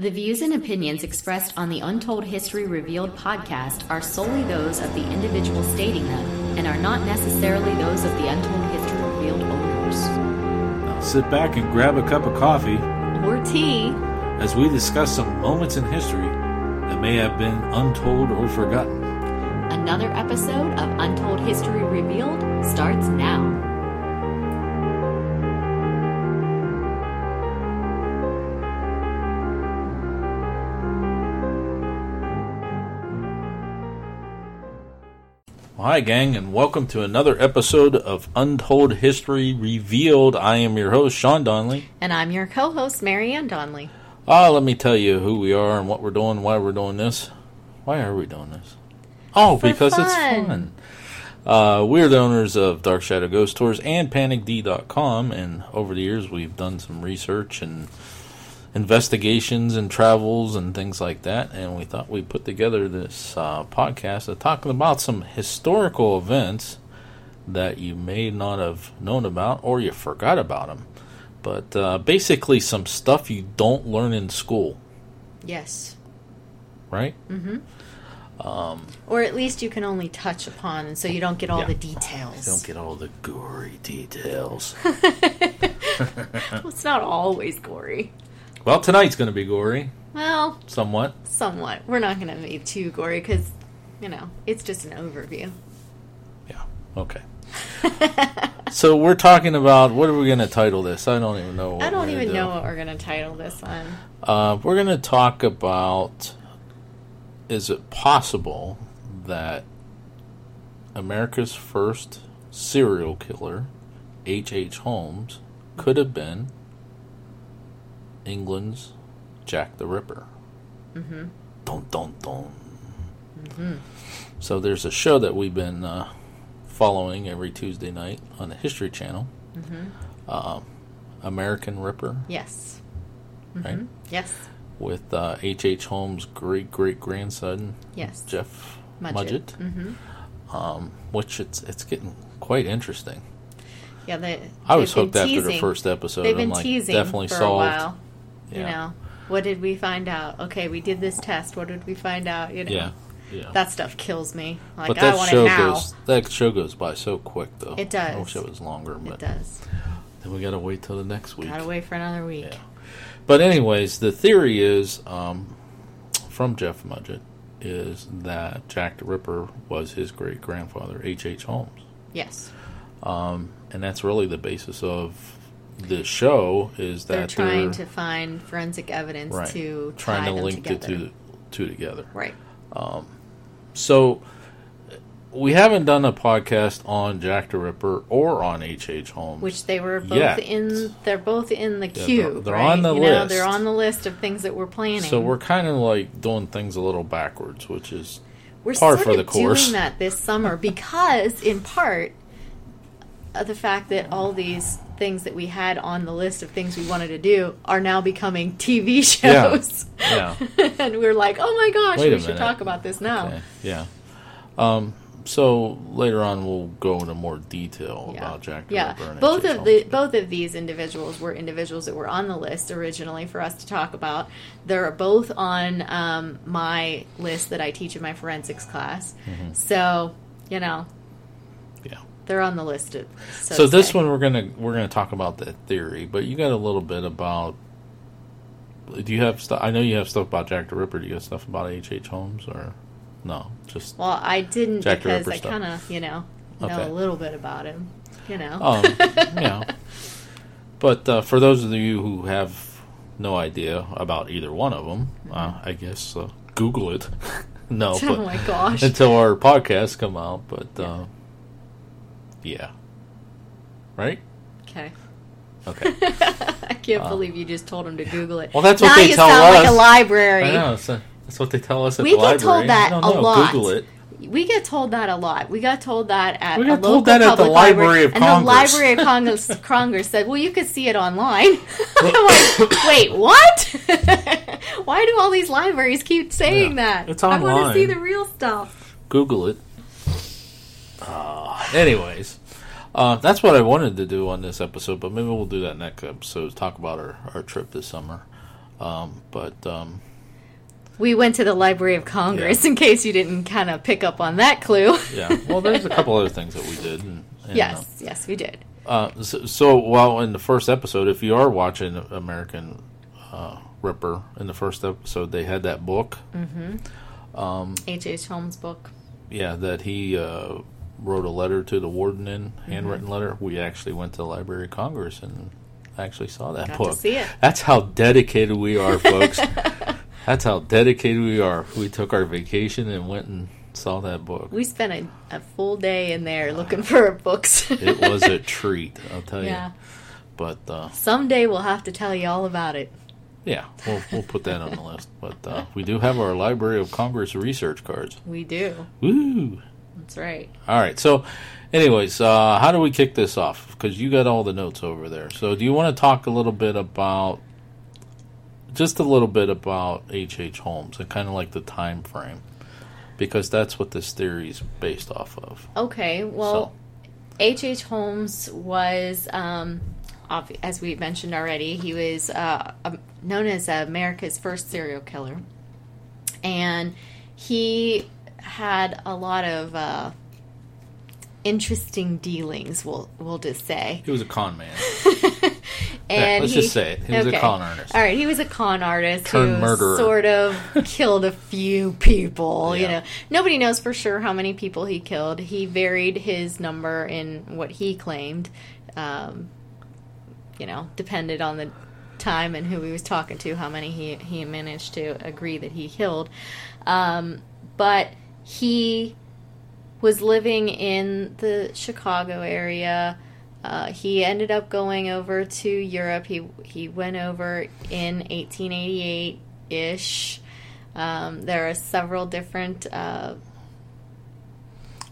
The views and opinions expressed on the Untold History Revealed podcast are solely those of the individual stating them and are not necessarily those of the Untold History Revealed owners. Now sit back and grab a cup of coffee Or tea. as we discuss some moments in history that may have been untold or forgotten. Another episode of Untold History Revealed starts now. Well, hi, gang, and welcome to another episode of Untold History Revealed. I am your host, Sean Donnelly. And I'm your co host, Marianne Donnelly. Ah, let me tell you who we are and what we're doing, why we're doing this. Why are we doing this? Oh, For because it's fun. fun. Uh, we're the owners of Dark Shadow Ghost Tours and PanicD.com, and over the years we've done some research and investigations and travels and things like that, and we thought we'd put together this uh, podcast of talking about some historical events that you may not have known about or you forgot about them. But uh, basically, some stuff you don't learn in school, Yes. right? mm-hmm Or at least you can only touch upon, and so you don't get all Yeah. the details. Don't get all the gory details. Well, it's not always gory. Well, tonight's going to be gory, Well, somewhat. somewhat. We're not going to be too gory because, you know, it's just an overview. Yeah. Okay. so we're talking about what are we going to title this? I don't even know. What I don't we're even do. know what we're going to title this one. Uh, we're going to talk about is it possible that America's first serial killer, H. H. Holmes, could have been England's Jack the Ripper? Mm-hmm. Dun dun dun. So there's a show that we've been uh, following every Tuesday night on the History Channel. Um, American Ripper, Yes. right? Yes. with uh, H. H. Holmes' great great grandson, Yes. Jeff Mudgett. Mudgett, Mm-hmm. um, which it's it's getting quite interesting. Yeah, they. I was hooked after the first episode. They've I'm been like, teasing definitely for solved. a while. You Yeah. know, what did we find out? Okay, we did this test. What did we find out? You know, Yeah, yeah. that stuff kills me. Like but I want show it now. goes that show goes by so quick though. It does. I wish it was longer, it but does. then we gotta wait till the next week. Gotta wait for another week. Yeah. But anyways, the theory is um, from Jeff Mudgett is that Jack the Ripper was his great grandfather, H. H. Holmes. Yes, um, and that's really the basis of the show is that they're trying to find forensic evidence right, to trying to them link the together. two two together. Right. Um, so we haven't done a podcast on Jack the Ripper or on H. H. Holmes. Which they were both Yet. in. They're both in the Yeah, queue. they're- they're right? on the you Know, list. they're on the list of things that we're planning. so we're kind of like doing things a little backwards, which is We're par sort for of the course. doing that this summer because, in part, the fact that all these things that we had on the list of things we wanted to do are now becoming TV shows. yeah. and we're like, oh my gosh, Wait we should talk about this now. Okay, yeah. Um, so later on, we'll go into more detail Yeah. about Jack Yeah, both of the both of these individuals were individuals that were on the list originally for us to talk about. They're both on um, my list that I teach in my forensics class. Mm-hmm. So you know Yeah. They're on the list. Of, so, So this say. one we're gonna we're gonna talk about that theory, but you got a little bit about. Do you have stuff? I know you have stuff about Jack the Ripper. Do you have stuff about H. H. Holmes or no? Just Well, I didn't Jack the because I kind of you know know Okay. a little bit about him. You know. um, yeah. But uh, for those of you who have no idea about either one of them, uh, I guess uh, Google it. no, oh but my gosh. until our podcasts come out. But uh, yeah, right? Okay. Okay. I can't believe you just told him to Google it. Well, that's what now they you tell sound like a library. I know. So that's what they tell us at We the get library. told that I don't a lot. Google it. We get told that a lot. We got told that at We a got local told that at the Library of and Congress. the Library of Congress, Congress said, "Well, you could see it online." I'm like, "Wait, what? Why do all these libraries keep saying Yeah, that? it's online. I want to see the real stuff." Google it. Uh, anyways, uh, that's what I wanted to do on this episode, but maybe we'll do that next episode. Talk about our, our trip this summer. Um, but um, We went to the Library of Congress in case you didn't kind of pick up on that clue. yeah, well, there's a couple other things that we did. And, and, yes, yes, we did. Uh, so, so, while in the first episode, if you are watching American uh, Ripper, in the first episode, they had that book. H. H. Holmes' book. Yeah, that he uh, wrote a letter to the warden in, handwritten Mm-hmm. letter. We actually went to the Library of Congress and actually saw that Got book. see it. That's how dedicated we are, folks. That's how dedicated we are. We took our vacation and went and saw that book. We spent a, a full day in there looking for books. It was a treat, I'll tell yeah. you. But uh, Someday we'll have to tell you all about it. yeah, we'll, we'll put that on the list. But uh, we do have our Library of Congress research cards. We do. Woo! That's right. All right. So, anyways, uh, how do we kick this off? Because you got all the notes over there. So, do you want to talk a little bit about, just a little bit about H. H. Holmes and kind of like the time frame, because that's what this theory is based off of. Okay, well, H. H. Holmes was, um, as we mentioned already, he was uh, um, known as America's first serial killer. And he had a lot of uh, interesting dealings, we'll, we'll just say. He was a con man. And let's he- just say it. He was a con artist. All right, he was a con artist who murderer. sort of killed a few people. You know, nobody knows for sure how many people he killed. He varied his number in what he claimed. Um, you know, depended on the time and who he was talking to, how many he he managed to agree that he killed. Um, but he was living in the Chicago area. Uh, he ended up going over to Europe. He he went over in 1888 ish. Um, there are several different. Uh,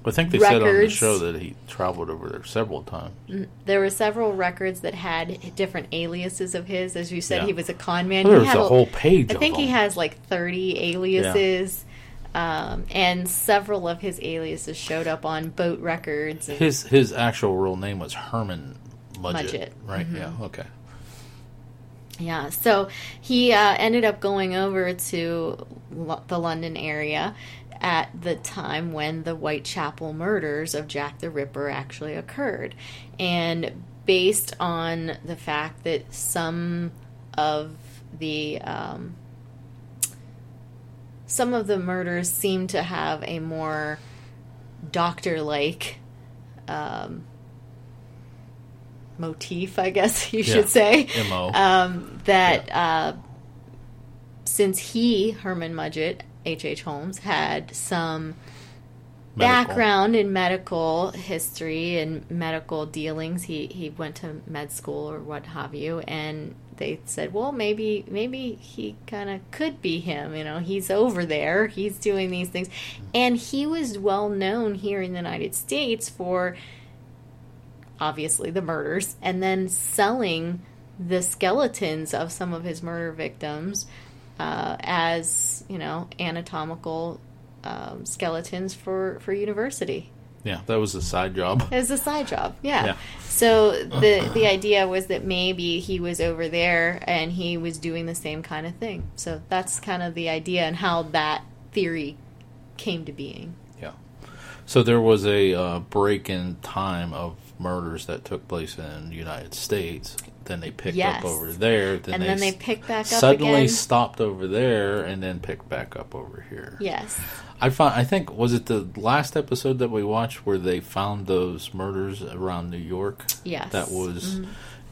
I think they said on the show that he traveled over there several times. there were several records that had different aliases of his. As you said, Yeah. he was a con man. There He was had a whole page I think he has like 30 aliases. Um, and several of his aliases showed up on boat records. And, His his actual real name was Herman Mudgett. Mudgett. Right? Yeah. Okay. Yeah, so he uh, ended up going over to Lo- the London area at the time when the Whitechapel murders of Jack the Ripper actually occurred. And based on the fact that some of the um, some of the murders seem to have a more doctor-like um, motif, I guess you Yeah. should say Mo. um, that uh, since he, Herman Mudgett, H.H. H. Holmes, had some Medical. background in medical history and medical dealings, he, he went to med school or what have you, and they said, well, maybe maybe he kind of could be him. You know, he's over there, he's doing these things, and he was well known here in the United States for obviously the murders, and then selling the skeletons of some of his murder victims uh, as you know anatomical um, skeletons for for university. Yeah, that was a side job. It was a side job, yeah. Yeah. So the the idea was that maybe he was over there and he was doing the same kind of thing. So that's kind of the idea and how that theory came to being. Yeah. So there was a uh, break in time of murders that took place in the United States. Then they picked Yes. up over there. Then and they then they picked back up suddenly again. stopped over there and then picked back up over here. yes. I found. I think was it the last episode that we watched where they found those murders around New York. Yes. That was Mhm.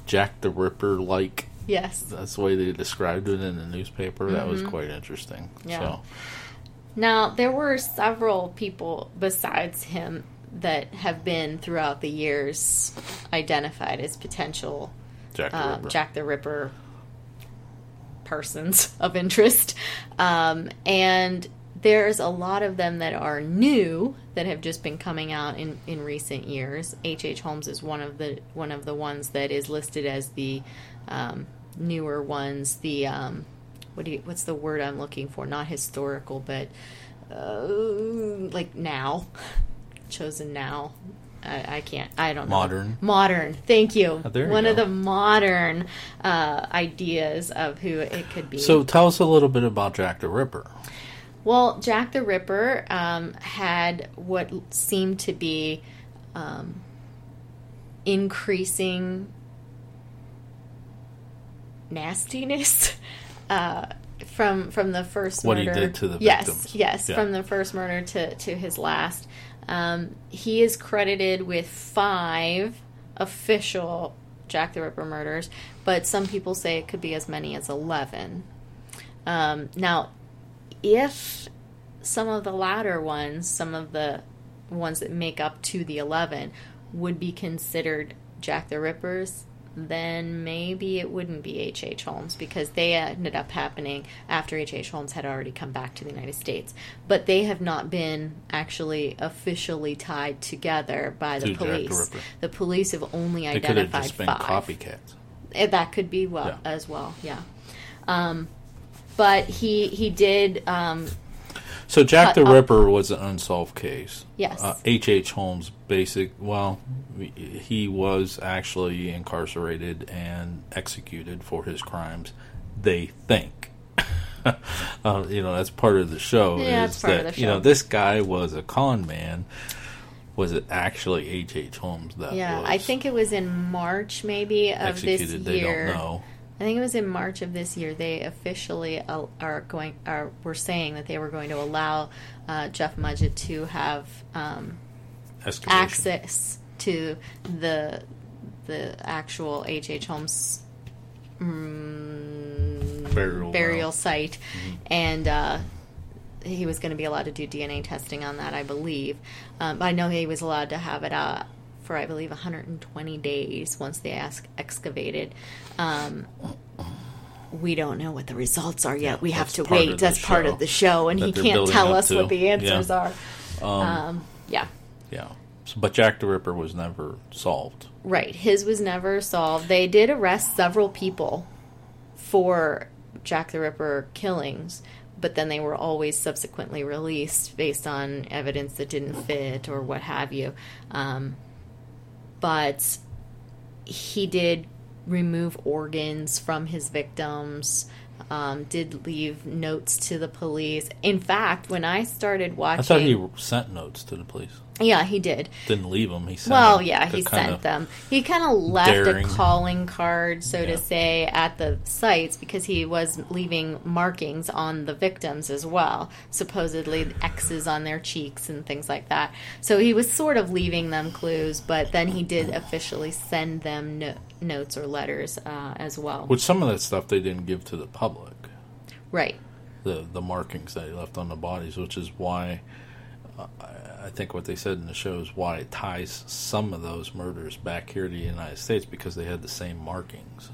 Jack the Ripper like. Yes. That's the way they described it in the newspaper. That was Mhm. quite interesting. Yeah. So Now, there were several people besides him that have been throughout the years identified as potential Jack the um, Ripper. Jack the Ripper persons of interest. Um, and there's a lot of them that are new that have just been coming out in, in recent years. H.H. H. Holmes is one of the one of the ones that is listed as the um, newer ones. The um, what do you, what's the word I'm looking for? Not historical, but uh, like now, chosen now. I, I can't. I don't know. Modern. Modern. Thank you. Oh, there you One of the modern uh, ideas of who it could be. So tell us a little bit about Jack the Ripper. Well, Jack the Ripper um, had what seemed to be um, increasing nastiness uh, from from the first What he murder. did to the yes, victims. yes, Yeah. from the first murder to to his last. Um, he is credited with five official Jack the Ripper murders, but some people say it could be as many as eleven. Um, now, if some of the latter ones, some of the ones that make up to the 11, would be considered Jack the Rippers, then maybe it wouldn't be H.H. H. Holmes because they ended up happening after H.H. H. Holmes had already come back to the United States. But they have not been actually officially tied together by the To the police. Ripper. The police have only They could have identified just been five. copycats. Eh, That could be well Yeah. as well, yeah. Um, but he he did um, So Jack the up. Ripper was an unsolved case. Yes. Uh, H. H. Holmes, basic. Well, he was actually incarcerated and executed for his crimes. They think. uh, you know, that's part of the show. Yeah, is it's part of that you know this guy was a con man. Was it actually H. H. Holmes that Yeah, was I think it was in March maybe of this executed? They year. don't know. I think it was in March of this year. They officially are going are were saying that they were going to allow uh, Jeff Mudgett to have um, access to the the actual H. H. Holmes mm, Burial burial site, and uh, he was going to be allowed to do DNA testing on that, I believe. Um, but I know he was allowed to have it uh, for, I believe, 120 days once they ask, excavated. Um, we don't know what the results are yet. we have to wait. That's part of the show, and that he can't tell us to. what the answers Yeah. are. Um, yeah. Yeah. So, but Jack the Ripper was never solved. Right. His was never solved. They did arrest several people for Jack the Ripper killings, but then they were always subsequently released based on evidence that didn't fit or what have you. Um, but he did remove organs from his victims. Um, did leave notes to the police. In fact, when I started watching, I thought he sent notes to the police. Yeah, he did. Didn't leave them. He sent Well, yeah, he sent them. He kind of left daring. a calling card, so Yeah. to say, at the sites because he was leaving markings on the victims as well, supposedly X's on their cheeks and things like that. So he was sort of leaving them clues, but then he did officially send them no- notes or letters uh, as well. Which some of that stuff they didn't give to the public. right. The the markings that he left on the bodies, which is why uh, I- think what they said in the show is why it ties some of those murders back here to the United States because they had the same markings.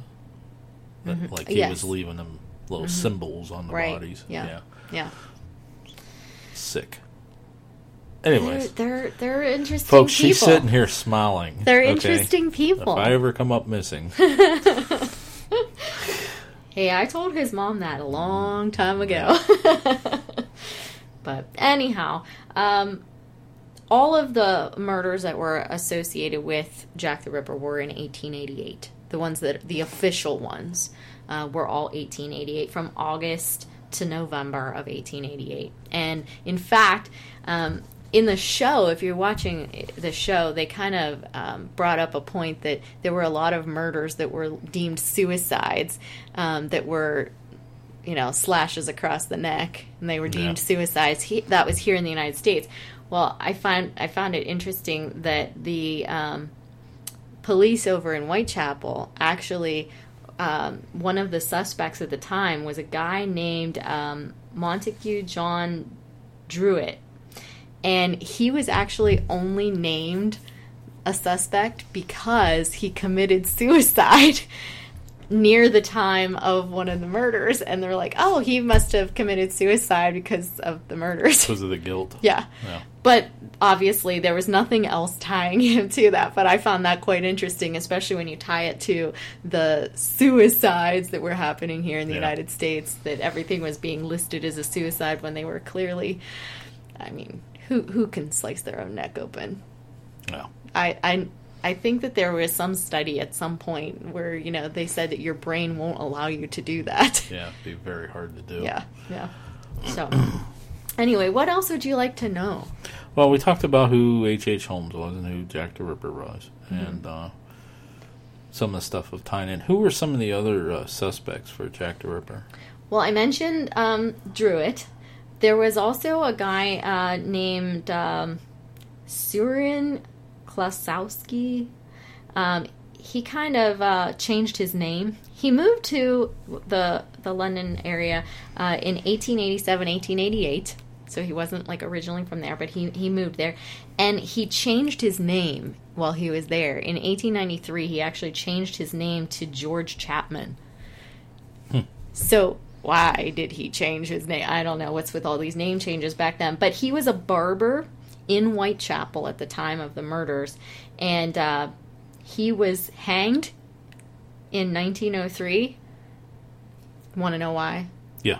That, Like he Mm-hmm. Yes. was leaving them little symbols on the Right. bodies. Yeah. Yeah. Sick. They're, they're they're interesting folks, people. she's sitting here smiling. They're okay? interesting people. If I ever come up missing, Hey, I told his mom that a long time ago. but anyhow, um, all of the murders that were associated with Jack the Ripper were in 1888. The ones that, the official ones, uh, were all 1888 from August to November of 1888. And in fact, um, in the show, if you're watching the show, they kind of um, brought up a point that there were a lot of murders that were deemed suicides um, that were, you know, slashes across the neck, and they were deemed Yeah. suicides. He, that was here in the United States. Well, I find I found it interesting that the um, police over in Whitechapel actually um, one of the suspects at the time was a guy named um, Montague John Druitt, and he was actually only named a suspect because he committed suicide near the time of one of the murders, and they're like, "Oh, he must have committed suicide because of the murders." because of the guilt. yeah. Yeah. But obviously, there was nothing else tying him to that. But I found that quite interesting, especially when you tie it to the suicides that were happening here in the Yeah. United States. That everything was being listed as a suicide when they were clearly. I mean, who who can slice their own neck open? No. I, I I think that there was some study at some point where you know they said that your brain won't allow you to do that. Yeah, it'd be very hard to do. Yeah, yeah. So, anyway, what else would you like to know? Well, we talked about who H. H. Holmes was and who Jack the Ripper was, Mm-hmm. and uh, some of the stuff of tying in. Who were some of the other uh, suspects for Jack the Ripper? Well, I mentioned um, Druitt. There was also a guy uh, named um, Surin Klosowski. Um, he kind of uh, changed his name. He moved to the the London area uh, in 1887, 1888. So he wasn't like originally from there, but he, he moved there. And he changed his name while he was there. In 1893, he actually changed his name to George Chapman. So why did he change his name? I don't know what's with all these name changes back then. But he was a barber in Whitechapel at the time of the murders, and uh, he was hanged in 1903. Want to know why? Yeah,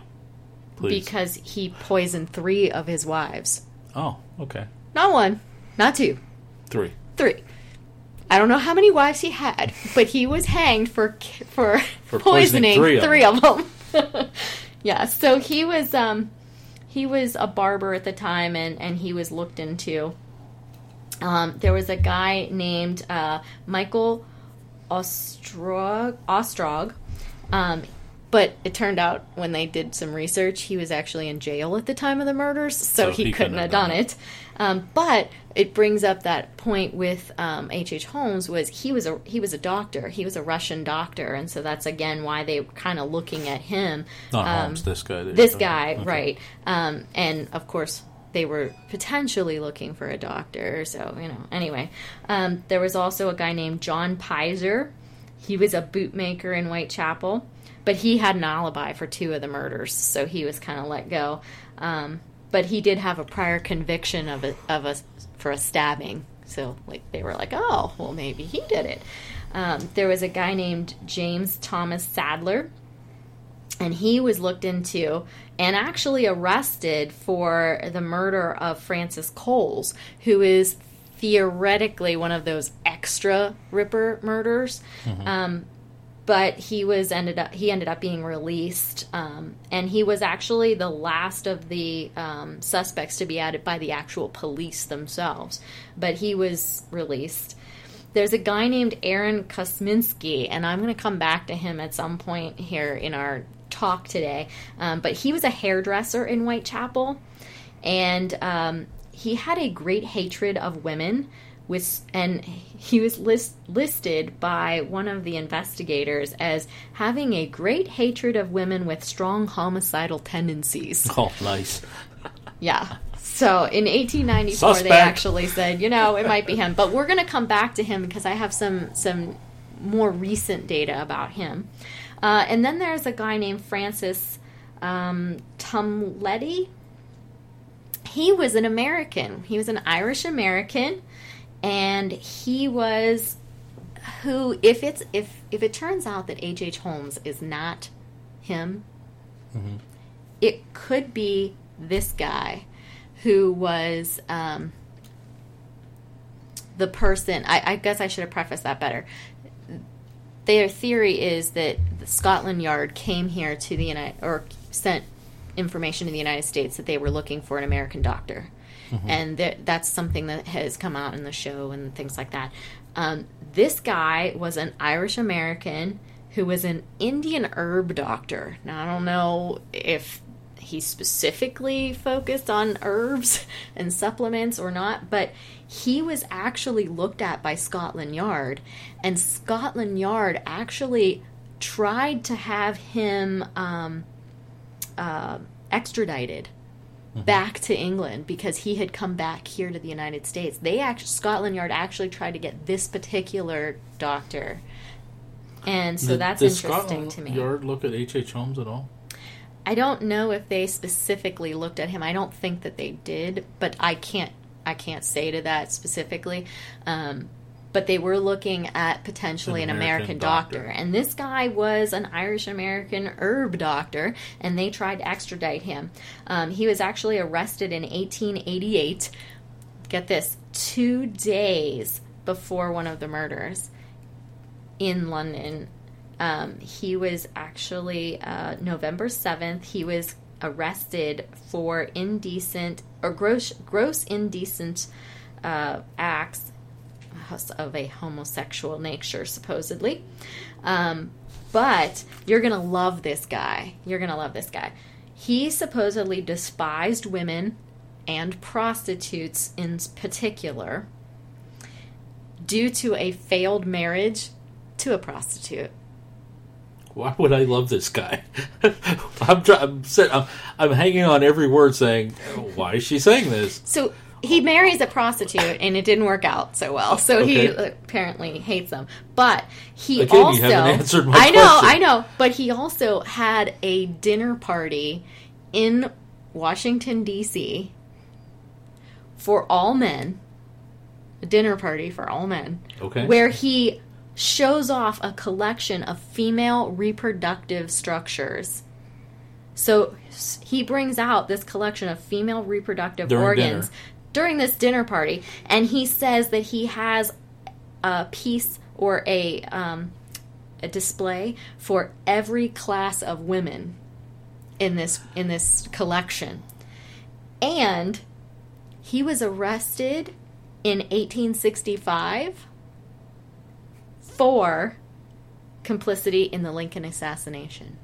please. Because he poisoned three of his wives. oh, okay, Not one, not two, three. three. I don't know how many wives he had, but he was hanged for for, For poisoning poisoning, three of three of them. yeah, so he was um he was a barber at the time, and and he was looked into. Um, there was a guy named uh, Michael Ostrog, Ostrog. Um, but it turned out when they did some research, he was actually in jail at the time of the murders, so, So he, he couldn't have done it. Um, but it brings up that point with um, H. H. Holmes was he was a he was a doctor, he was a Russian doctor, and so that's again why they were kind of looking at him. Not um, Holmes. This guy. This guy. Okay. right? Um, and of course, they were potentially looking for a doctor. So you know, anyway, um, there was also a guy named John Pizer. He was a bootmaker in Whitechapel, but he had an alibi for two of the murders, so he was kind of let go. Um, but he did have a prior conviction of a, of a for a stabbing. So like they were like, oh, well maybe he did it. Um, there was a guy named James Thomas Sadler and he was looked into and actually arrested for the murder of Frances Coles, who is theoretically one of those extra Ripper murders. Um, but he was ended up he ended up being released, um, and he was actually the last of the um, suspects to be added by the actual police themselves. But he was released. There's a guy named Aaron Kosminski, and I'm going to come back to him at some point here in our talk today. Um, but he was a hairdresser in Whitechapel, and um, he had a great hatred of women. With, and he was list, listed by one of the investigators as having a great hatred of women with strong homicidal tendencies. Oh, nice. Yeah. So in 1894, they actually said, you know, it might be him, but we're going to come back to him because I have some some more recent data about him. Uh, and then there's a guy named Francis um, Tumblety. He was an American. He was an Irish American, and he was who, if it's if if it turns out that H. H. Holmes is not him, it could be this guy who was um, the person. I, I guess I should have prefaced that better. Their theory is that the Scotland Yard came here to the United or sent information to the United States that they were looking for an American doctor, and that that's something that has come out in the show and things like that. Um, this guy was an Irish American who was an Indian herb doctor. Now I don't know if he specifically focused on herbs and supplements or not, but he was actually looked at by Scotland Yard, and Scotland Yard actually tried to have him um, uh, extradited back to England because he had come back here to the United States. They actually Scotland Yard actually tried to get this particular doctor, and so Did- that's did interesting Scotland to me. Yard look at H. H. Holmes at all? I don't know if they specifically looked at him. I don't think that they did, but I can't I can't say to that specifically. Um, but they were looking at potentially An an American, American doctor. doctor. and this guy was an Irish American herb doctor, and they tried to extradite him. Um, he was actually arrested in 1888. Get this, two days before one of the murders in London. Um, he was actually uh, November 7th, he was arrested for indecent or gross, gross indecent uh, acts of a homosexual nature, supposedly. Um, but you're going to love this guy. You're going to love this guy. He supposedly despised women and prostitutes in particular due to a failed marriage to a prostitute. Why would I love this guy? I'm, try- I'm, I'm, I'm hanging on every word saying, why is she saying this? So he marries a prostitute and it didn't work out so well. So okay. he apparently hates them. But he Again, also I know, I know, but he also had a dinner party in Washington D.C. for all men. A dinner party for all men. Okay. Where he shows off a collection of female reproductive structures. So he brings out this collection of female reproductive During organs dinner during this dinner party, and he says that he has a piece or a um, a display for every class of women in this in this collection, and he was arrested in 1865 for complicity in the Lincoln assassination.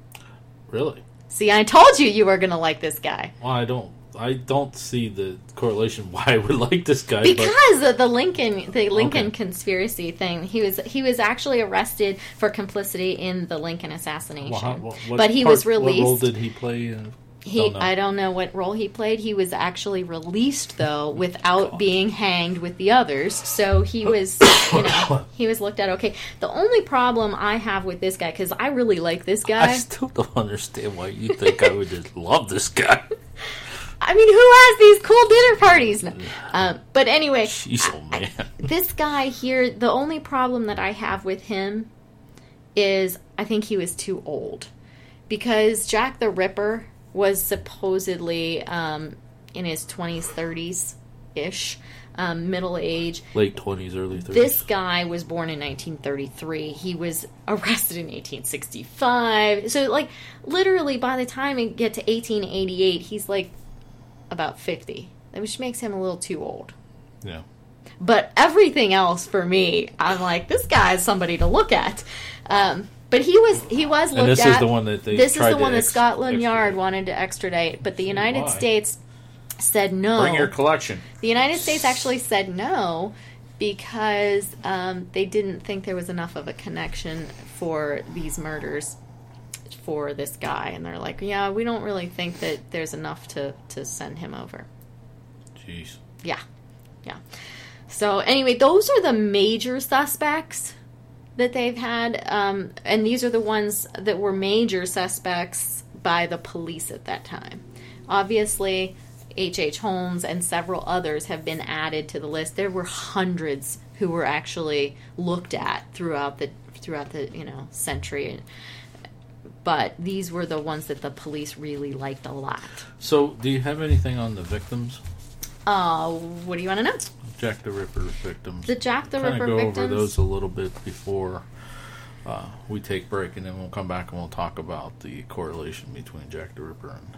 Really? See, I told you you were going to like this guy. Well, I don't I don't see the correlation why I would like this guy because but... of the Lincoln the Lincoln okay. conspiracy thing. He was he was actually arrested for complicity in the Lincoln assassination, well, how, what, but he part, was released. What role did he play? In... He, don't I don't know what role he played. He was actually released though oh without God. being hanged with the others. So he oh. was, you know, he was looked at okay. The only problem I have with this guy because I really like this guy. I still don't understand why you think I would just love this guy. I mean, who has these cool dinner parties? Um, but anyway, Jeez, oh I, this guy here, the only problem that I have with him is I think he was too old. Because Jack the Ripper was supposedly um, in his 20s, 30s ish. Um, middle age, late twenties, early thirties. This guy was born in 1933. He was arrested in 1865. So, like, literally, by the time we get to 1888, he's like about 50, which makes him a little too old. Yeah. But everything else for me, I'm like, this guy is somebody to look at. Um, but he was he was looked and this at. is the one that they. This is the one ex- that Scotland Yard wanted to extradite, but the United Why? States said no. Bring your collection. The United States actually said no because um, they didn't think there was enough of a connection for these murders for this guy, and they're like, "Yeah, we don't really think that there's enough to to send him over." Jeez. Yeah, yeah. So anyway, those are the major suspects that they've had, um, and these are the ones that were major suspects by the police at that time. Obviously, H. H. Holmes and several others have been added to the list. There were hundreds who were actually looked at throughout the throughout the you know century but these were the ones that the police really liked a lot. So, do you have anything on the victims? Uh, what do you want to know? Jack the Ripper victims. The Jack the Ripper go victims. over those a little bit before uh, we take break, and then we'll come back and we'll talk about the correlation between Jack the Ripper and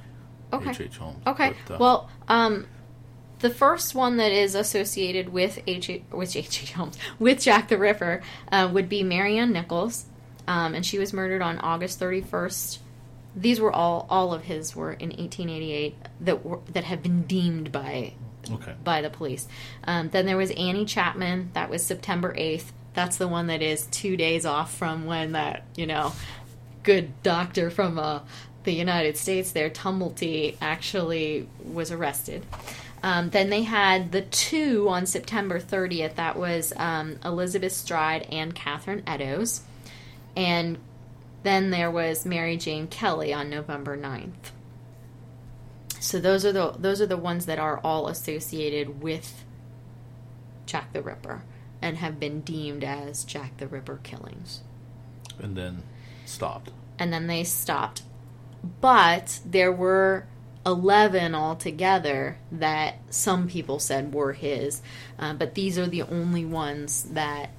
okay. H. H. Holmes. Okay. But, uh, well, um, the first one that is associated with H. with H. H. Holmes with Jack the Ripper uh, would be Mary Ann Nichols um, and she was murdered on August 31st. These were all all of his were in 1888 that were that have been deemed by okay. by the police. Um, then there was Annie Chapman. That was September 8th. That's the one that is two days off from when that you know good doctor from uh, the United States there, Tumblety, actually was arrested. Um, then they had the two on September 30th. That was um, Elizabeth Stride and Catherine Eddowes and then there was Mary Jane Kelly on November 9th. So those are the those are the ones that are all associated with Jack the Ripper and have been deemed as Jack the Ripper killings. And then stopped. And then they stopped. But there were 11 altogether that some people said were his, uh, but these are the only ones that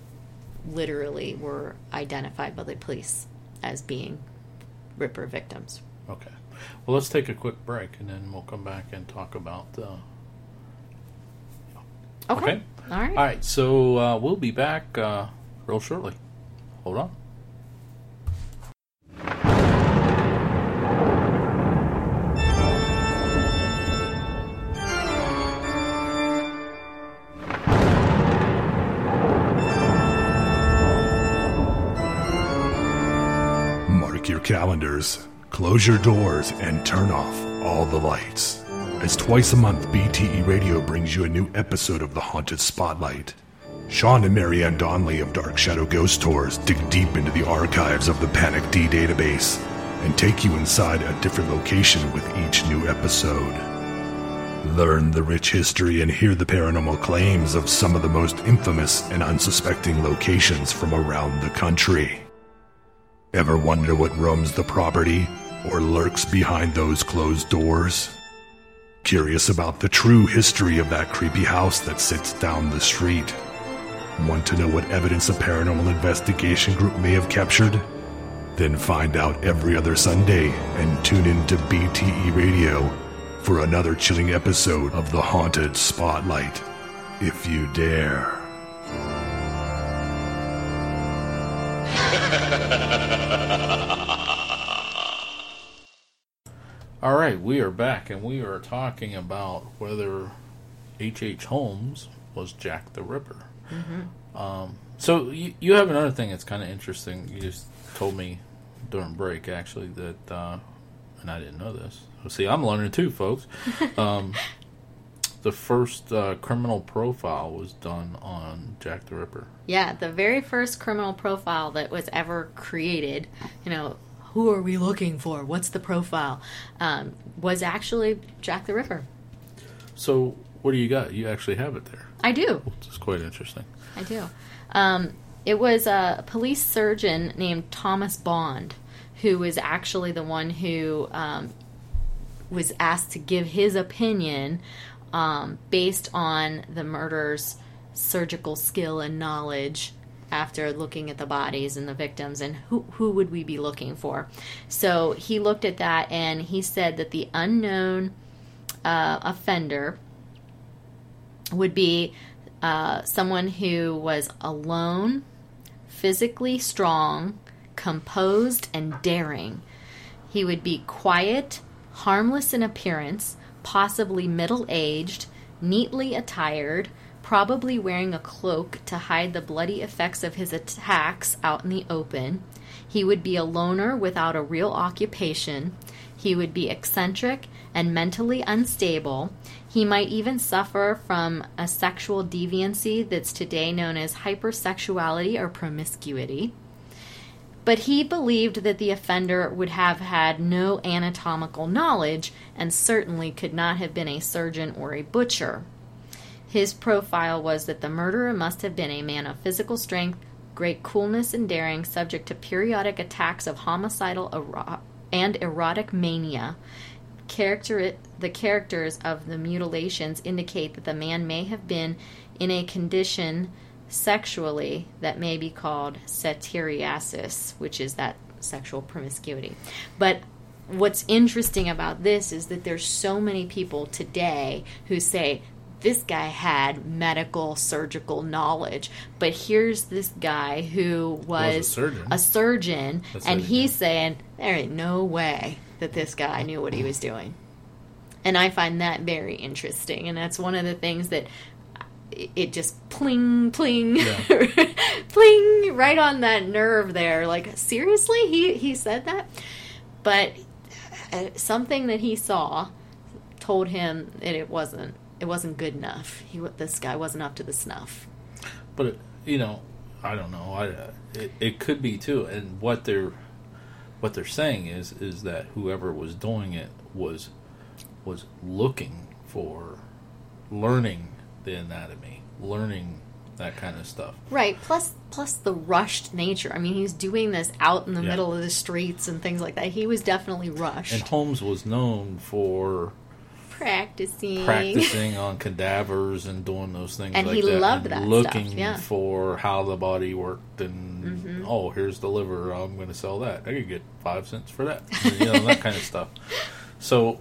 literally were identified by the police as being Ripper victims. Okay. Well, let's take a quick break and then we'll come back and talk about. Uh, Okay. Okay. All right. all right. So uh, we'll be back uh, real shortly. Hold on. Calendars, close your doors, and turn off all the lights. As twice a month, BTE Radio brings you a new episode of The Haunted Spotlight. Sean and Marianne Donnelly of Dark Shadow Ghost Tours dig deep into the archives of the Panic D database and take you inside a different location with each new episode. Learn the rich history and hear the paranormal claims of some of the most infamous and unsuspecting locations from around the country. Ever wonder what roams the property or lurks behind those closed doors? Curious about the true history of that creepy house that sits down the street? Want to know what evidence a paranormal investigation group may have captured? Then find out every other Sunday and tune in to BTE Radio for another chilling episode of The Haunted Spotlight, if you dare. All right, we are back, and we are talking about whether H. H. Holmes was Jack the Ripper. Um, so you, you have another thing that's kind of interesting. You just told me during break, actually, that, uh, and I didn't know this. See, I'm learning too, folks. Um, the first uh, criminal profile was done on Jack the Ripper. Yeah, the very first criminal profile that was ever created, you know, who are we looking for? What's the profile? Um, was actually Jack the Ripper. So what do you got? You actually have it there. I do. Is quite interesting. I do. Um, it was a police surgeon named Thomas Bond who was actually the one who um, was asked to give his opinion um, based on the murderer's surgical skill and knowledge after looking at the bodies and the victims and who, who would we be looking for. So he looked at that and he said that the unknown uh, offender would be uh, someone who was alone, physically strong, composed, and daring. He would be quiet, harmless in appearance, possibly middle aged, neatly attired, probably wearing a cloak to hide the bloody effects of his attacks out in the open. He would be a loner without a real occupation. He would be eccentric and mentally unstable. He might even suffer from a sexual deviancy that's today known as hypersexuality or promiscuity. But he believed that the offender would have had no anatomical knowledge and certainly could not have been a surgeon or a butcher. His profile was that the murderer must have been a man of physical strength, great coolness and daring, subject to periodic attacks of homicidal ero- and erotic mania. Character, the characters of the mutilations indicate that the man may have been in a condition sexually that may be called satyriasis, which is that sexual promiscuity. But what's interesting about this is that there's so many people today who say this guy had medical surgical knowledge but here's this guy who was, Was a surgeon. a surgeon, and he's did. saying there ain't no way that this guy knew what he was doing and i find that very interesting and that's one of the things that it- it just pling pling Yeah. pling right on that nerve there like seriously he he said that but uh, something that he saw told him that it wasn't it wasn't good enough he this guy wasn't up to the snuff But you know, I don't know. I it, it could be too. And what they're what they're saying is is that whoever was doing it was was looking for learning the anatomy, learning that kind of stuff. Right. Plus, plus the rushed nature. I mean, he's doing this out in the Yeah. middle of the streets and things like that. He was definitely rushed. And Holmes was known for practicing. practicing on cadavers and doing those things And like he that. loved and that looking stuff, yeah. for how the body worked and Mm-hmm. oh here's the liver i'm going to sell that i could get five cents for that you know that kind of stuff so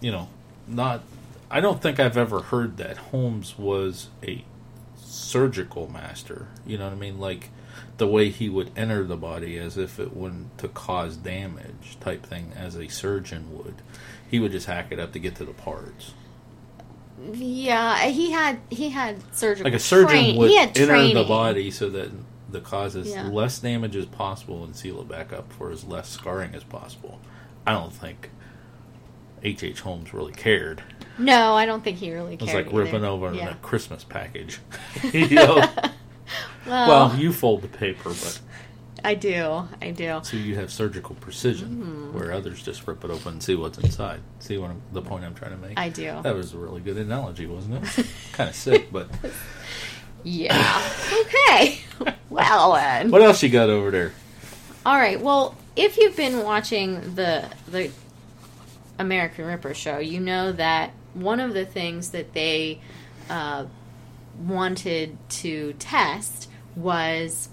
you know not i don't think i've ever heard that holmes was a surgical master you know what i mean like the way he would enter the body as if it wouldn't to cause damage type thing as a surgeon would he would just hack it up to get to the parts Yeah, he had he had surgical. like a surgeon train- would he had enter training. the body so that the cause as Yeah. less damage as possible and seal it back up for as less scarring as possible. I don't think H. H. Holmes really cared. No, I don't think he really cared. It was cared. like ripping either. over Yeah. a Christmas package. you know? Well, well, you fold the paper, but I do, I do. so you have surgical precision, Mm. where others just rip it open and see what's inside. See what I'm, the point I'm trying to make? I do. That was a really good analogy, wasn't it? kind of sick, but Yeah. okay. well then. what else you got over there? All right. Well, if you've been watching the the American Ripper show, you know that one of the things that they uh, wanted to test was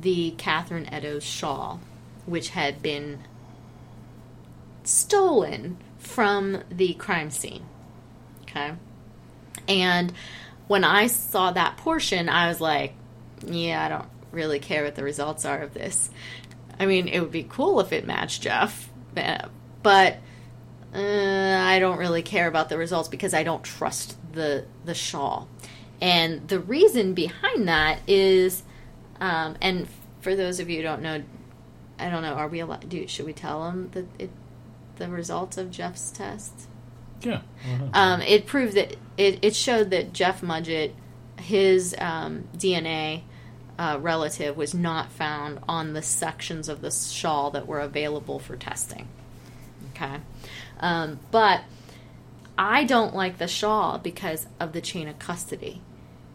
the Catherine Eddowes shawl, which had been stolen from the crime scene. Okay. And when I saw that portion, I was like, yeah, I don't really care what the results are of this. I mean, it would be cool if it matched Jeff, uh, but uh, I don't really care about the results because I don't trust the the shawl. And the reason behind that is, um, and for those of you who don't know, I don't know, are we allowed? Do should we tell them that it, the results of Jeff's test? Yeah. um, it proved that it, it showed that Jeff Mudgett, his um, DNA uh, relative, was not found on the sections of the shawl that were available for testing. Okay, um, but I don't like the shawl because of the chain of custody.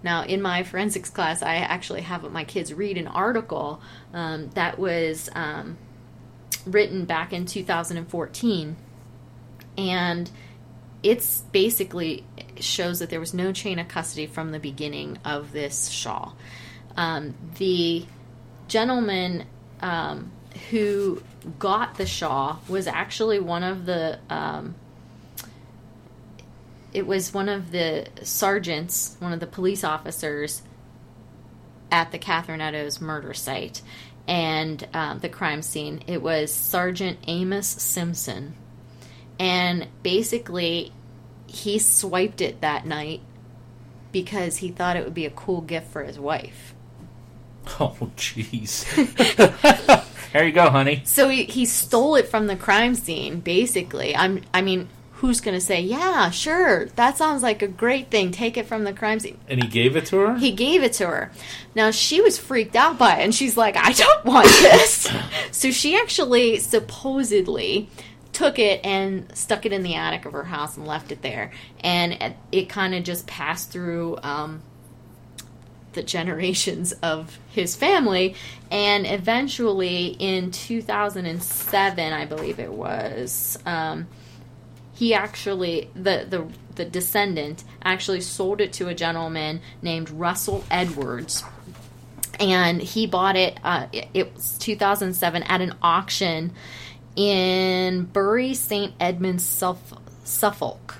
Now, in my forensics class, I actually have my kids read an article um, that was um, written back in 2014, and it's basically shows that there was no chain of custody from the beginning of this shawl. Um, the gentleman um, who got the shawl was actually one of the um, it was one of the sergeants, one of the police officers at the Catherine Eddowes murder site and um, the crime scene. It was Sergeant Amos Simpson. And basically, he swiped it that night because he thought it would be a cool gift for his wife. Oh, jeez. there you go, honey. So he, he stole it from the crime scene, basically. I'm, I mean, who's going to say, yeah, sure, that sounds like a great thing. Take it from the crime scene. And he gave it to her? He gave it to her. Now she was freaked out by it, and she's like, "I don't want this." so she actually supposedly took it and stuck it in the attic of her house and left it there, and it, kind of just passed through um, the generations of his family, and eventually in 2007, I believe it was. Um, he actually the the the descendant actually sold it to a gentleman named Russell Edwards and he bought it uh, it, it was 2007 at an auction in Bury St Edmunds Suffolk, Suffolk.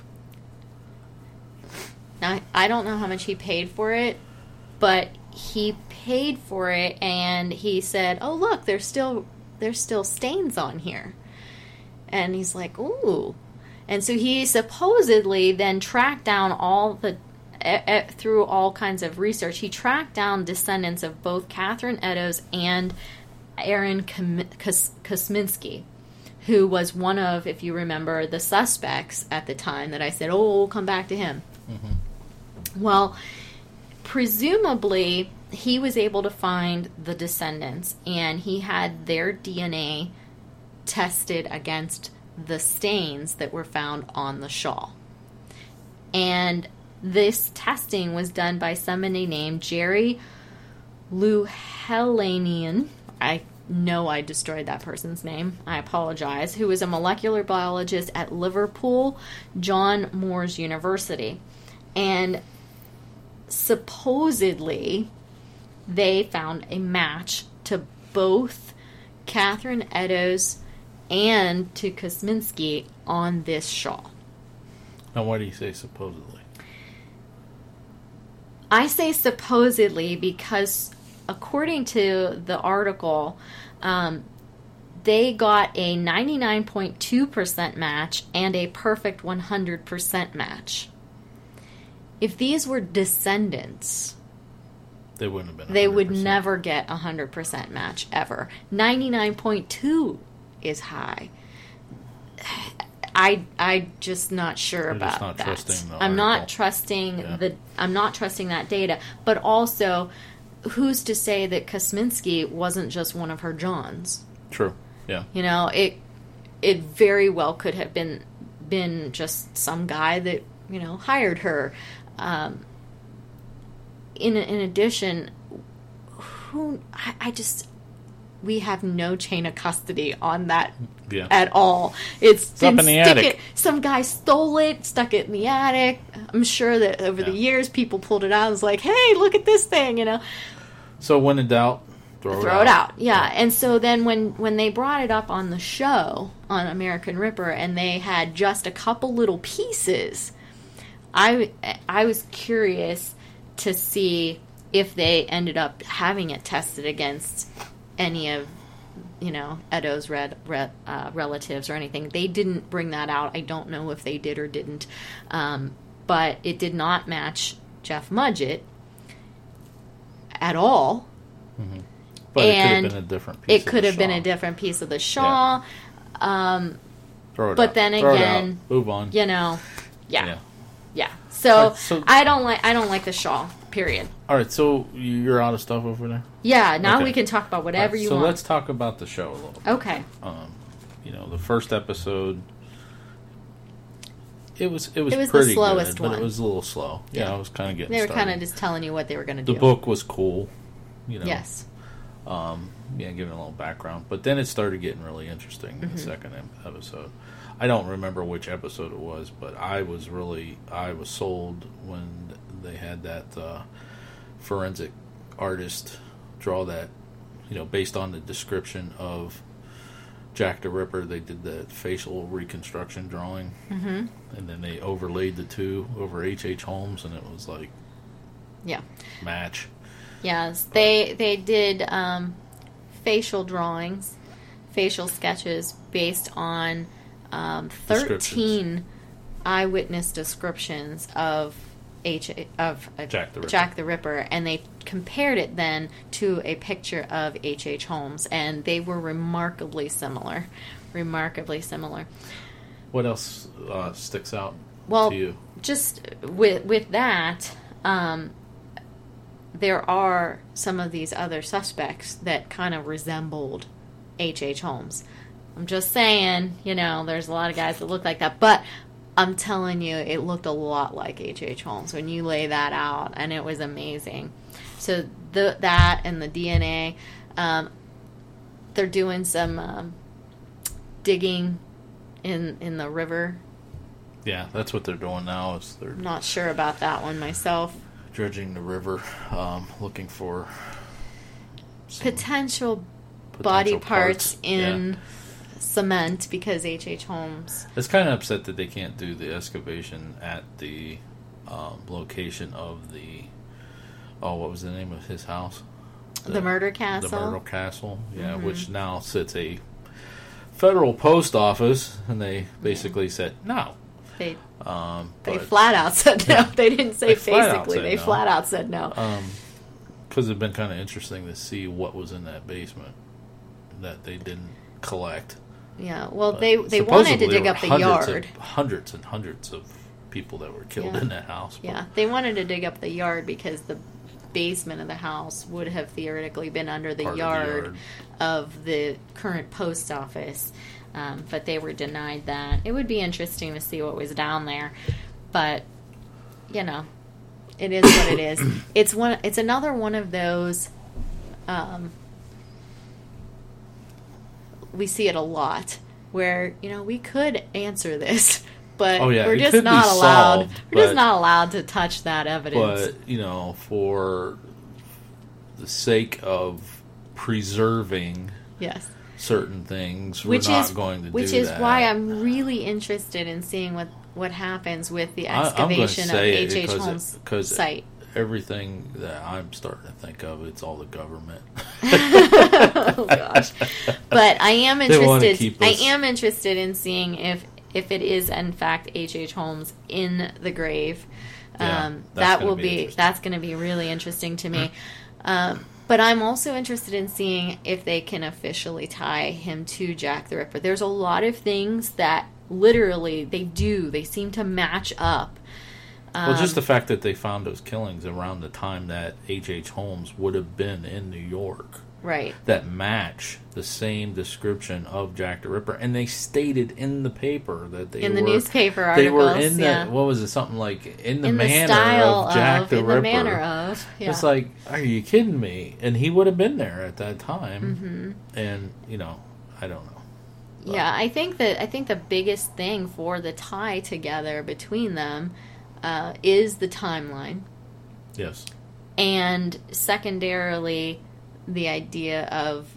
Now I don't know how much he paid for it but he paid for it and he said oh look there's still there's still stains on here and he's like ooh and so he supposedly then tracked down all the, through all kinds of research, he tracked down descendants of both Catherine Eddowes and Aaron Kosminski, who was one of, if you remember, the suspects at the time that I said, oh, we'll come back to him. Mm-hmm. Well, presumably he was able to find the descendants and he had their DNA tested against the stains that were found on the shawl. And this testing was done by somebody named Jerry Luhelanian. I know I destroyed that person's name. I apologize. Who was a molecular biologist at Liverpool John Moores University. And supposedly they found a match to both Catherine Eddowes and to Kosminski on this shawl. Now, why do you say supposedly? I say supposedly because, according to the article, um, they got a 99.2% match and a perfect 100% match. If these were descendants, They wouldn't have been. they would never get a 100% match ever. 99.2 is high. I I just not sure You're about not that. I'm not trusting Yeah. the I'm not trusting that data, but also who's to say that Kosminski wasn't just one of her Johns? True. Yeah. You know, it it very well could have been been just some guy that you know hired her. Um, in in addition, who I, I just we have no chain of custody on that Yeah. at all. It's, up been in the stick attic. It, some guy stole it, stuck it in the attic. I'm sure that over the years, people pulled it out and was like, "Hey, look at this thing," you know So when in doubt, throw, throw it out. Yeah. And so then when when they brought it up on the show on American Ripper and they had just a couple little pieces, I I was curious to see if they ended up having it tested against any of you know Eddowes' red, red uh, relatives or anything. They didn't bring that out. I don't know if they did or didn't, um, but it did not match Jeff Mudgett at all. But and it could have been a different piece. It could of have been a different piece of the shawl. Throw it but out. then Throw again, move on. You know, yeah, Yeah. yeah. So, so- I don't like I don't like the shawl. Period. All right. So you're out of stuff over there. Yeah. Now Okay. we can talk about whatever Alright, you so want. So let's talk about the show a little. bit. okay. You know, the first episode. It was it was It was the pretty slowest good, but it was a little slow. Yeah, Yeah. I was kind of getting. They were kind of just telling you what they were going to do. The book was cool. You know. Yes. Um, yeah, giving a little background, but then it started getting really interesting in Mm-hmm. the second episode. I don't remember which episode it was, but I was really I was sold when they had that uh, forensic artist draw that, you know, based on the description of Jack the Ripper. They did that facial reconstruction drawing, mm-hmm. and then they overlaid the two over H. H. Holmes, and it was like Yeah. match. Yes. They they did um, facial drawings, facial sketches based on um, thirteen eyewitness descriptions of H of uh, Jack the Ripper. Jack the Ripper, and they compared it then to a picture of H. H. Holmes, and they were remarkably similar. Remarkably similar. What else uh, sticks out Well, to you? just with with that, um, there are some of these other suspects that kind of resembled H. H. Holmes. I'm just saying, you know, there's a lot of guys that look like that, but I'm telling you, it looked a lot like H. H. Holmes when you lay that out, and it was amazing. So the that and the DNA, um, they're doing some um, digging in in the river Yeah, that's what they're doing now. Is they're not sure about that one myself. dredging the river, um, looking for Potential, body potential parts, Yeah. Cement because H.H. H. Holmes. It's kind of upset that they can't do the excavation at the um, location of the. Oh, what was the name of his house? The murder castle? Mm-hmm. The murder castle, yeah, which now sits a federal post office, and they basically said no. They Um, they but- flat out said no. They didn't say They basically. They no. flat out said no. because it'd been kind of interesting to see what was in that basement that they didn't collect. Yeah. Well, But they they wanted to dig up the yard. of, hundreds and hundreds of people that were killed Yeah. in that house. but- Yeah, they wanted to dig up the yard because the basement of the house would have theoretically been under the, Part of the yard, yard. of the current post office, um, but they were denied that. It would be interesting to see what was down there, but you know, it is what it is. It's one. It's another one of those. Um, we see it a lot where you know we could answer this, but Oh, yeah, we're it just not allowed. solved, we're just not allowed to touch that evidence. but you know, for the sake of preserving yes. certain things, which we're not is going to which is that. why I'm really interested in seeing what what happens with the I- excavation of say it H. H. it- Holmes' because site. Everything that I'm starting to think of, it's all the government. oh gosh. But I am interested. I am interested in seeing if if it is in fact H. H. Holmes in the grave. Yeah, um, that will be be that's going to be really interesting to me. um, but I'm also interested in seeing if they can officially tie him to Jack the Ripper. There's a lot of things that literally they do. They seem to match up. Well, just Um, the fact that they found those killings around the time that H. H. Holmes would have been in New York right. that match the same description of Jack the Ripper, and they stated in the paper that they In the were, newspaper they were articles, in yeah. the what was it something like in the in the manner style of Jack of, the in Ripper. the manner of. Yeah. It's like, are you kidding me? And he would have been there at that time, Mm-hmm. and you know, I don't know. Yeah, I think that I think the biggest thing for the tie together between them uh, is the timeline, Yes, and secondarily, the idea of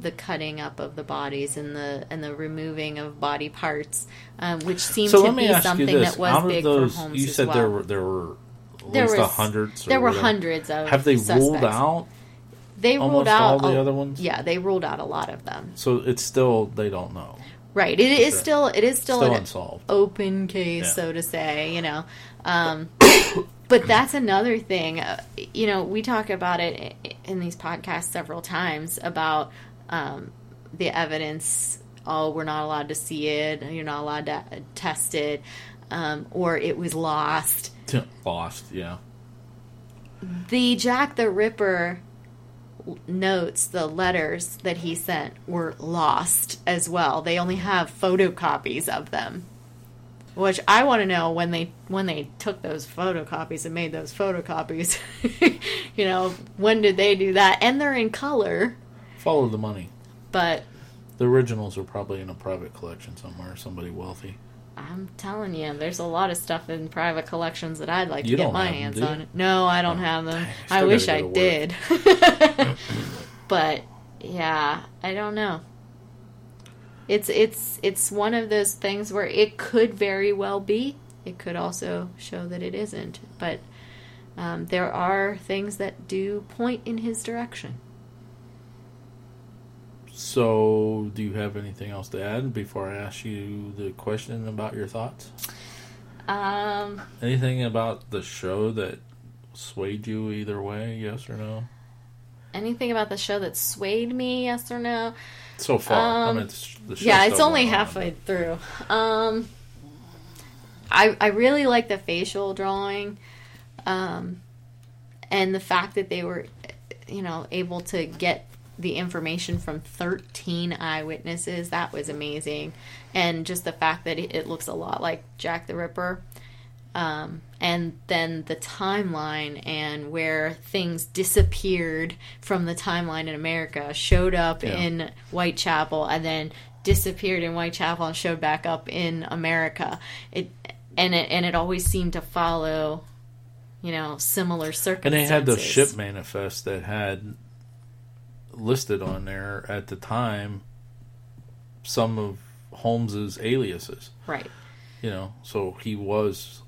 the cutting up of the bodies and the and the removing of body parts, um, which seemed so to me be something that was out big those, for Holmes you said well. there were there were at There least was- hundreds. or there were whatever. hundreds of Have they ruled out They ruled almost out all the a- other ones? Yeah, they ruled out a lot of them. So it's still they don't know. Right. It is Sure. still it is still, Still an unsolved. open case, Yeah. so to say. You know, um, but that's another thing. Uh, you know, we talk about it in these podcasts several times about um, the evidence. Oh, we're not allowed to see it. You're not allowed to test it, um, or it was lost. Lost, yeah. The Jack the Ripper notes, the letters that he sent were lost as well. They only have photocopies of them. Which I want to know when they when they took those photocopies and made those photocopies. you know, when did they do that? And they're in color, Follow the money. but The originals are probably in a private collection somewhere. Somebody wealthy. I'm telling you, there's a lot of stuff in private collections that I'd like to get my have them, hands on. No, I don't Oh, have them. I wish I did. but yeah, I don't know. It's it's it's one of those things where it could very well be. It could also show that it isn't. But um, there are things that do point in his direction. So, do you have anything else to add before I ask you the question about your thoughts? Um, Anything about the show that swayed you either way, yes or no? anything about the show that swayed me? Yes or no? So far, I Um, mean, the show's yeah, it's only on, halfway through. Um, I I really like the facial drawing, um, and the fact that they were, you know, able to get the information from 13 eyewitnesses. That was amazing, and just the fact that it looks a lot like Jack the Ripper. Um, and then the timeline and where things disappeared from the timeline in America showed up Yeah. in Whitechapel and then disappeared in Whitechapel and showed back up in America. It and it and it always seemed to follow, you know, similar circumstances. And they had those ship manifests that had listed on there at the time some of Holmes's aliases. right. you know so he was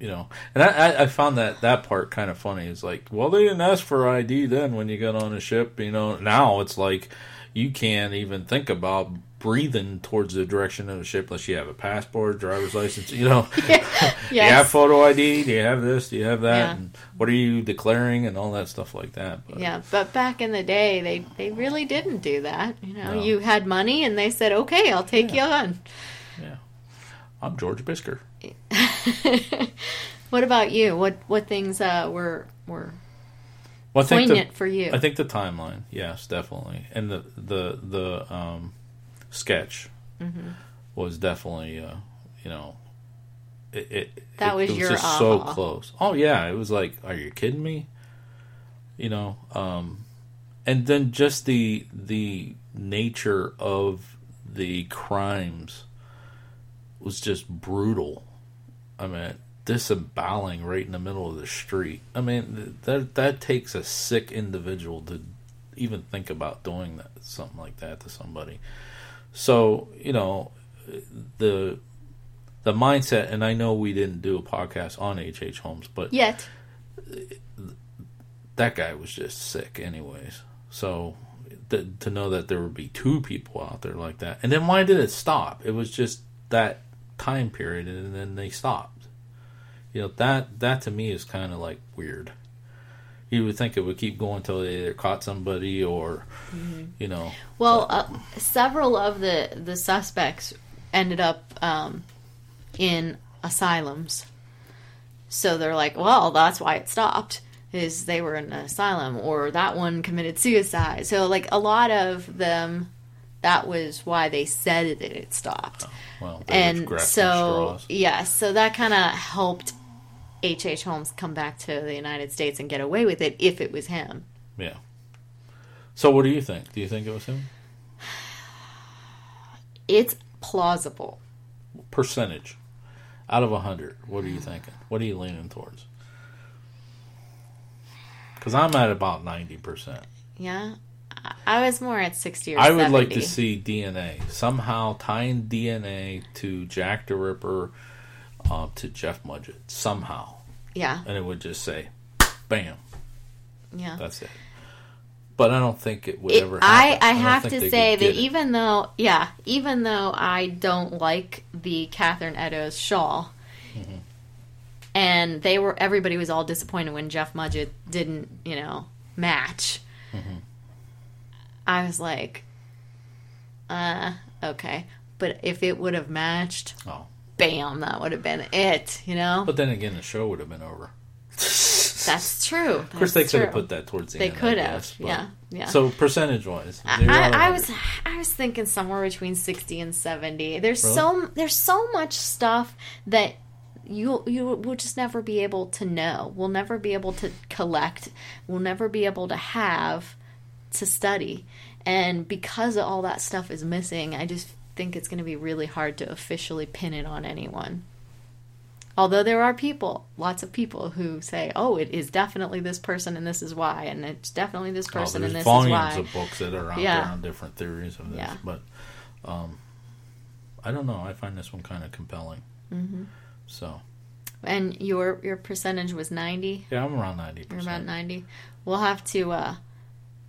you know. And I, I, found that that part kind of funny. It's like well they didn't ask for id then when you got on a ship you know. Now it's like you can't even think about breathing towards the direction of the ship unless you have a passport driver's license you know. Do you have photo id do you have this do you have that Yeah. and what are you declaring and all that stuff like that but, Yeah, but back in the day, they they really didn't do that. You know, No. you had money, and they said, "Okay, I'll take you on." yeah. I'm george bisker what about you? What what things uh, were were well, think the- poignant for you? I think the timeline, yes, definitely, and the the the um, sketch Mm-hmm. was definitely, uh, you know, it, it That it- was it your just so close. Oh yeah, it was like, are you kidding me? You know, um, and then just the the nature of the crimes was just brutal. I mean, disemboweling right in the middle of the street. I mean, that that takes a sick individual to even think about doing that something like that to somebody. So you know, the the mindset, and I know we didn't do a podcast on H. H. Holmes, but Yet. that guy was just sick, anyways. So th- to know that there would be two people out there like that, and then why did it stop? It was just that time period, and then they stopped. You know that that to me is kind of like weird. You would think it would keep going until they either caught somebody or, you know, Well, uh, several of the the suspects ended up um, in asylums. So they're like, well, that's why it stopped. Is they were in an asylum, or that one committed suicide. So like a lot of them, that was why they said that it stopped. Oh, well, and so yes, so that kind of helped H. H. Holmes come back to the United States and get away with it if it was him. Yeah. So what do you think? Do you think it was him? It's plausible. Percentage out of a hundred. What are you thinking? What are you leaning towards? Because I'm at about ninety percent. Yeah, I- I was more at sixty or. I would like to see DNA somehow tying DNA to Jack the Ripper, uh, to Jeff Mudgett somehow, Yeah, and it would just say, "Bam." yeah. That's it. But I don't think it would It- ever. I Happen. I don't have to say that even though yeah, even though I don't like the Catherine Eddowes shawl, Mm-hmm. and they were everybody was all disappointed when Jeff Mudgett didn't you know match. Mm-hmm. I was like, uh, okay, but if it would have matched, Oh. bam, that would have been it. You know, But then again, the show would have been over. that's true. Of course, they That's could have put that towards the They end. They could have, guess, yeah, yeah. So percentage wise, I, I was I was thinking somewhere between sixty and seventy. There's Really? so there's so much stuff that you you will just never be able to know. We'll never be able to collect. We'll never be able to have to study. And because all that stuff is missing, I just think it's going to be really hard to officially pin it on anyone. Although there are people, lots of people who say, "Oh, it is definitely this person, and this is why," and it's definitely this Oh, person, and this is why." volumes of books that are out Yeah. there on different theories of this, Yeah. but um, I don't know. I find this one kind of compelling. Mm-hmm. So And your your percentage was ninety. yeah, I'm around ninety You're about ninety. We'll have to uh,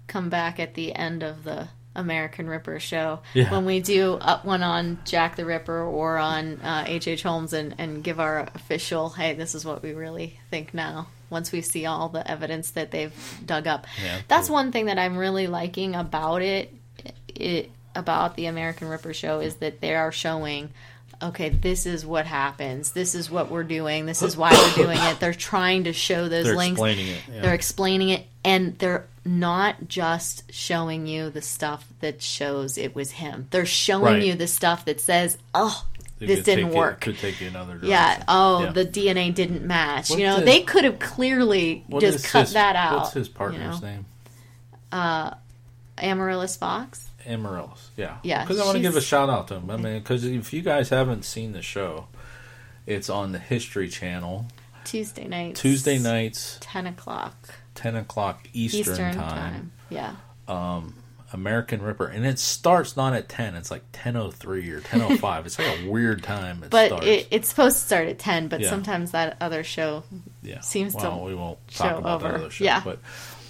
come back at the end of the American Ripper show Yeah. when we do up one on Jack the Ripper or on uh, H. H. Holmes and and give our official. Hey, this is what we really think now. Once we see all the evidence that they've dug up, Yeah, that's cool. one thing that I'm really liking about it. It about the American Ripper show is that they are showing okay, this is what happens. This is what we're doing. This is why we're doing it. They're trying to show those They're links. explaining it. Yeah. They're explaining it, and they're not just showing you the stuff that shows it was him. They're showing Right. you the stuff that says, "Oh, It this didn't work." could take you another direction. yeah. Oh, Yeah. the DNA didn't match. What you know, is- they could have clearly just cut his- that out. What's his partner's you know? name? Uh, Amaryllis Fox. Amaryllis. Yeah. Yeah, Because I want to give a shout out to him. I mean, because if you guys haven't seen the show, it's on the History Channel Tuesday nights. Tuesday nights, ten o'clock ten o'clock Eastern, Eastern, time. time. Yeah. Um, American Ripper, and it starts not at ten. It's like ten oh three or ten oh five. It's like a weird time. It But starts. it, it's supposed to start at ten. But Yeah. sometimes that other show yeah. seems to well, we won't talk show about over. that other show. Yeah. But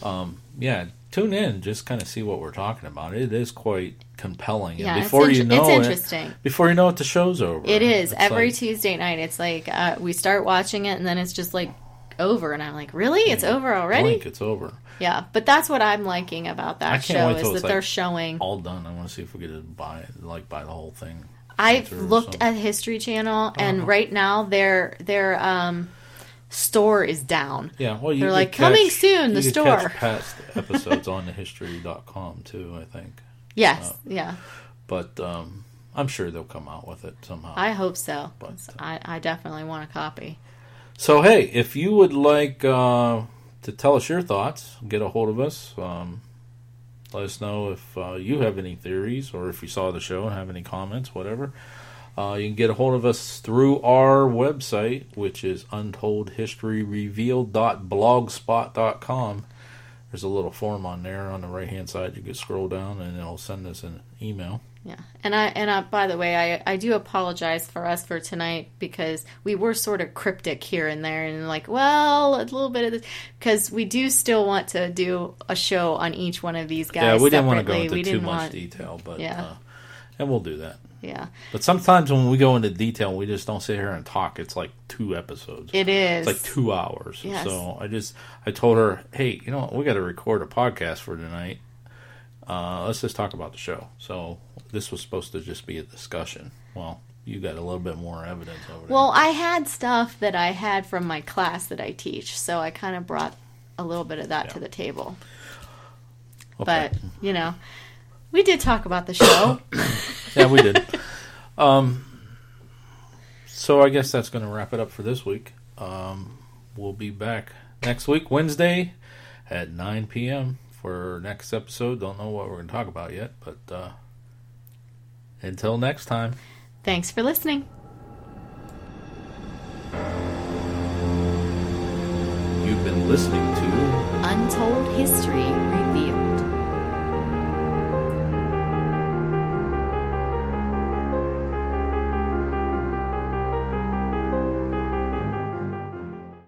um, yeah, tune in. Just kind of see what we're talking about. It is quite compelling. Yeah, and it's before you know it's it, interesting. before you know it, the show's over. It is every like- Tuesday night. It's like uh, we start watching it, and then it's just like over, and I'm like, really? It's over already? blink, it's over. Yeah, but that's what I'm liking about that show is that they're like showing. All done. I want to see if we get to buy like buy the whole thing. I've looked at History Channel, and Uh-huh. right now their their um, store is down. Yeah, well, you They're like, "Coming soon, the you store." Catch past episodes on the history.com too. I think. Yes, yeah. But um, I'm sure they'll come out with it somehow. I hope so. But, uh, I, I definitely want a copy. So hey, if you would like uh, to tell us your thoughts, get a hold of us. Um, let us know if uh, you have any theories or if you saw the show and have any comments, whatever. Uh, you can get a hold of us through our website, which is untoldhistoryrevealed.blogspot.com. There's a little form on there on the right hand side. You can scroll down and it'll send us an email. Yeah, and I and I, by the way, I I do apologize for us for tonight because we were sort of cryptic here and there, and like, well, a little bit of this because we do still want to do a show on each one of these guys. yeah, we didn't want to go into we too much want, detail, but Yeah. uh, and we'll do that. Yeah, But sometimes when we go into detail, we just don't sit here and talk. It's like two episodes. it is. It's like two hours. Yes. So I just I told her, hey, you know, what? we got to record a podcast for tonight. Uh, let's just talk about the show. So this was supposed to just be a discussion. Well, you got a little bit more evidence over there. Well, I had stuff that I had from my class that I teach, so I kind of brought a little bit of that Yeah. to the table. Okay. But you know, we did talk about the show. yeah, we did. um, so I guess that's going to wrap it up for this week. Um, we'll be back next week, Wednesday, at 9 p.m. for next episode. Don't know what we're going to talk about yet, but uh, until next time. Thanks for listening. You've been listening to Untold History Revealed.